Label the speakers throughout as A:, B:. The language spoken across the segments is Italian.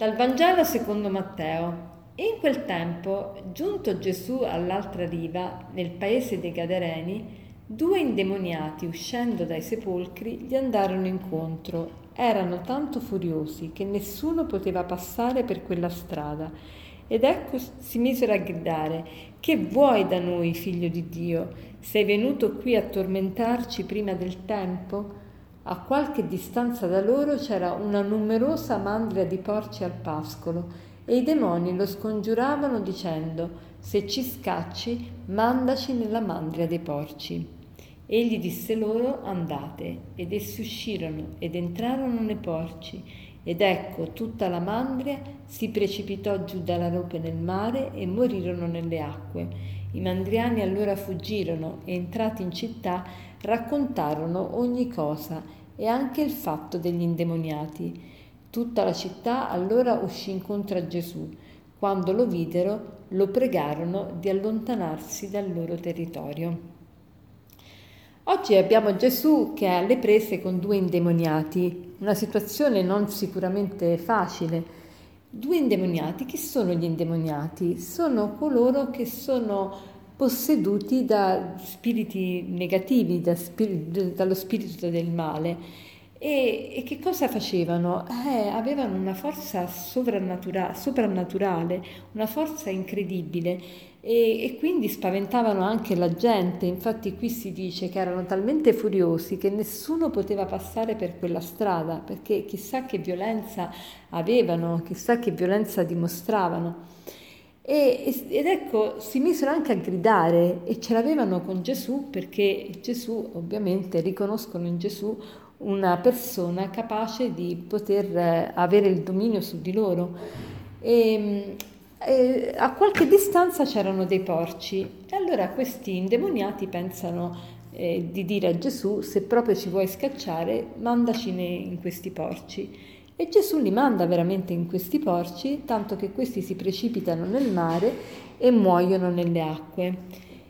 A: Dal Vangelo secondo Matteo. In quel tempo, giunto Gesù all'altra riva, nel paese dei Gadareni, due indemoniati uscendo dai sepolcri gli andarono incontro. Erano tanto furiosi che nessuno poteva passare per quella strada. Ed ecco si misero a gridare, Che vuoi da noi, figlio di Dio? Sei venuto qui a tormentarci prima del tempo? A qualche distanza da loro c'era una numerosa mandria di porci al pascolo e i demoni lo scongiuravano dicendo se ci scacci mandaci nella mandria dei porci. Egli disse loro andate ed essi uscirono ed entrarono nei porci ed ecco tutta la mandria si precipitò giù dalla rope nel mare e morirono nelle acque. I mandriani allora fuggirono e entrati in città raccontarono ogni cosa e anche il fatto degli indemoniati. Tutta la città allora uscì incontro a Gesù. Quando lo videro, lo pregarono di allontanarsi dal loro territorio. Oggi abbiamo Gesù che è alle prese con due indemoniati, una situazione non sicuramente facile. Due indemoniati, chi sono gli indemoniati? Sono coloro che sono posseduti da spiriti negativi, da spir- dallo spirito del male. E, e, che cosa facevano? Eh, avevano una forza soprannatura- soprannaturale, una forza incredibile e, e, quindi spaventavano anche la gente. Infatti qui si dice che erano talmente furiosi che nessuno poteva passare per quella strada perché chissà che violenza avevano, chissà che violenza dimostravano. E, ed ecco, si misero anche a gridare e ce l'avevano con Gesù perché Gesù, ovviamente, riconoscono in Gesù una persona capace di poter eh, avere il dominio su di loro. E, e a qualche distanza c'erano dei porci e allora questi indemoniati pensano eh, di dire a Gesù se proprio ci vuoi scacciare mandaci in questi porci. E Gesù li manda veramente in questi porci, tanto che questi si precipitano nel mare e muoiono nelle acque.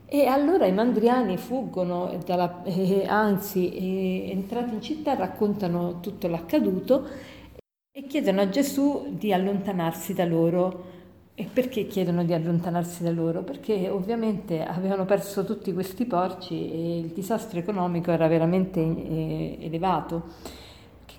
A: E allora i mandriani fuggono, dalla, eh, anzi, eh, entrati in città raccontano tutto l'accaduto e chiedono a Gesù di allontanarsi da loro. E perché chiedono di allontanarsi da loro? Perché ovviamente avevano perso tutti questi porci e il disastro economico era veramente eh, elevato.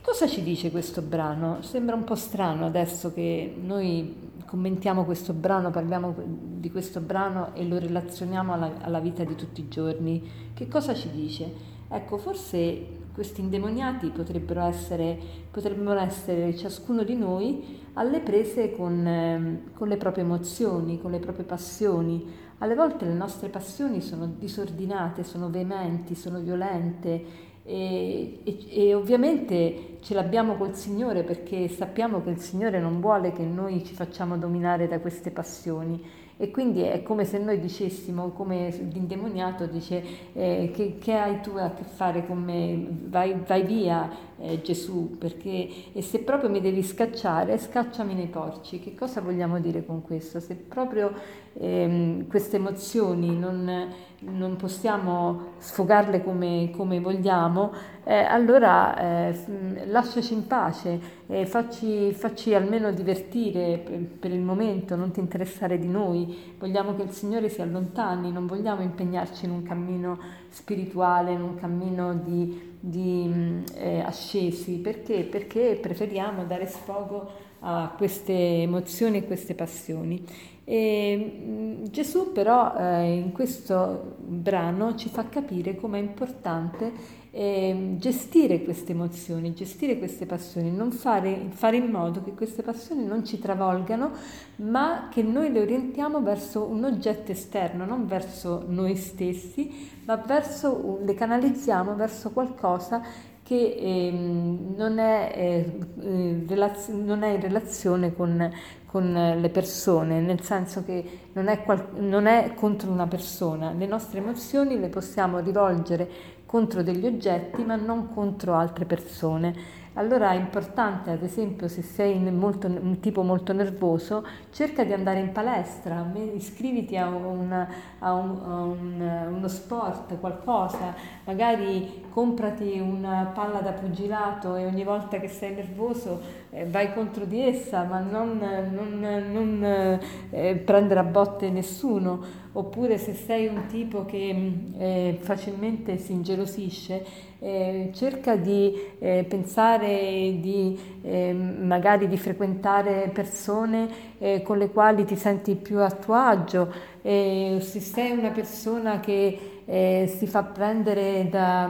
A: Cosa ci dice questo brano? Sembra un po' strano adesso che noi commentiamo questo brano, parliamo di questo brano e lo relazioniamo alla, alla vita di tutti i giorni. Che cosa ci dice? Ecco, forse questi indemoniati potrebbero essere, potrebbero essere ciascuno di noi alle prese con, eh, con le proprie emozioni, con le proprie passioni. Alle volte le nostre passioni sono disordinate, sono veementi, sono violente e, e, e, ovviamente ce l'abbiamo col Signore perché sappiamo che il Signore non vuole che noi ci facciamo dominare da queste passioni e quindi è come se noi dicessimo, come l'indemoniato dice, eh, che, che, hai tu a che fare con me? Vai, vai via eh, Gesù, perché e se proprio mi devi scacciare, scacciami nei porci. Che cosa vogliamo dire con questo? Se proprio ehm, queste emozioni non, non, possiamo sfogarle come, come vogliamo, eh, allora eh, lasciaci in pace, eh, facci, facci, almeno divertire per, per, il momento, non ti interessare di noi. Vogliamo che il Signore si allontani, non vogliamo impegnarci in un cammino spirituale, in un cammino di, di eh, ascesi. Perché? Perché preferiamo dare sfogo a queste emozioni e queste passioni. E Gesù però eh, in questo brano ci fa capire com'è importante eh, gestire queste emozioni, gestire queste passioni, fare, fare in modo che queste passioni non ci travolgano, ma che noi le orientiamo verso un oggetto esterno, non verso noi stessi, ma verso, le canalizziamo verso qualcosa che ehm, non, è, eh, relaz- non, è, in relazione con, con, le persone, nel senso che non è, qual- non è contro una persona. Le nostre emozioni le possiamo rivolgere contro degli oggetti ma non contro altre persone. Allora è importante, ad esempio, se sei molto, un tipo molto nervoso, cerca di andare in palestra, iscriviti a, un, a, un, a un, uno sport, qualcosa, magari comprati una palla da pugilato e ogni volta che sei nervoso eh, vai contro di essa, ma non, non, non eh, prendere a botte nessuno. Oppure se sei un tipo che eh, facilmente si ingelosisce, eh, cerca di eh, pensare di eh, magari di frequentare persone eh, con le quali ti senti più a tuo agio. se sei una persona che eh, si fa prendere da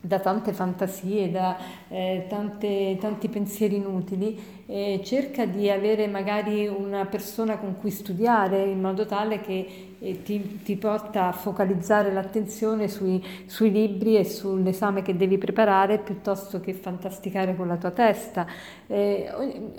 A: da tante fantasie, da eh, tante, tanti pensieri inutili, eh, cerca di avere magari una persona con cui studiare in modo tale che eh, ti, ti, porta a focalizzare l'attenzione sui, sui, libri e sull'esame che devi preparare piuttosto che fantasticare con la tua testa. Eh,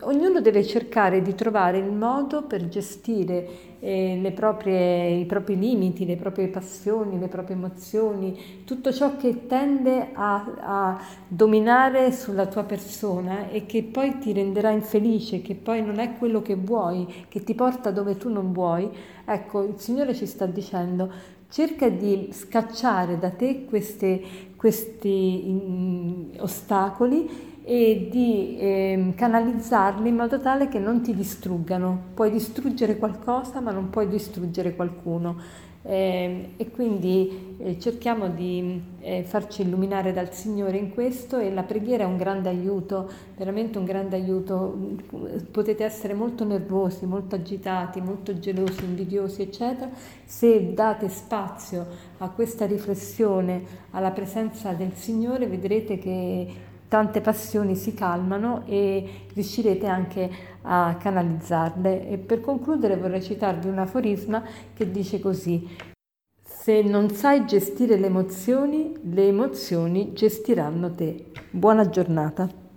A: ognuno deve cercare di trovare il modo per gestire eh, proprie, i propri limiti, le proprie passioni, le proprie emozioni, tutto ciò che tende a, a dominare sulla tua persona e che poi ti renderà infelice, che poi non è quello che vuoi, che ti porta dove tu non vuoi. Ecco, il Signore ci sta dicendo cerca di scacciare da te queste, questi in, ostacoli e di eh, canalizzarli in modo tale che non ti distruggano. Puoi distruggere qualcosa ma non puoi distruggere qualcuno. Eh, e quindi eh, cerchiamo di eh, farci illuminare dal Signore in questo e la preghiera è un grande aiuto, veramente un grande aiuto. Potete essere molto nervosi, molto agitati, molto gelosi, invidiosi, eccetera. Se date spazio a questa riflessione, alla presenza del Signore, vedrete che tante passioni si calmano e riuscirete anche a canalizzarle. E per concludere vorrei citarvi un aforisma che dice così. Se non sai gestire le emozioni, le emozioni gestiranno te. Buona giornata.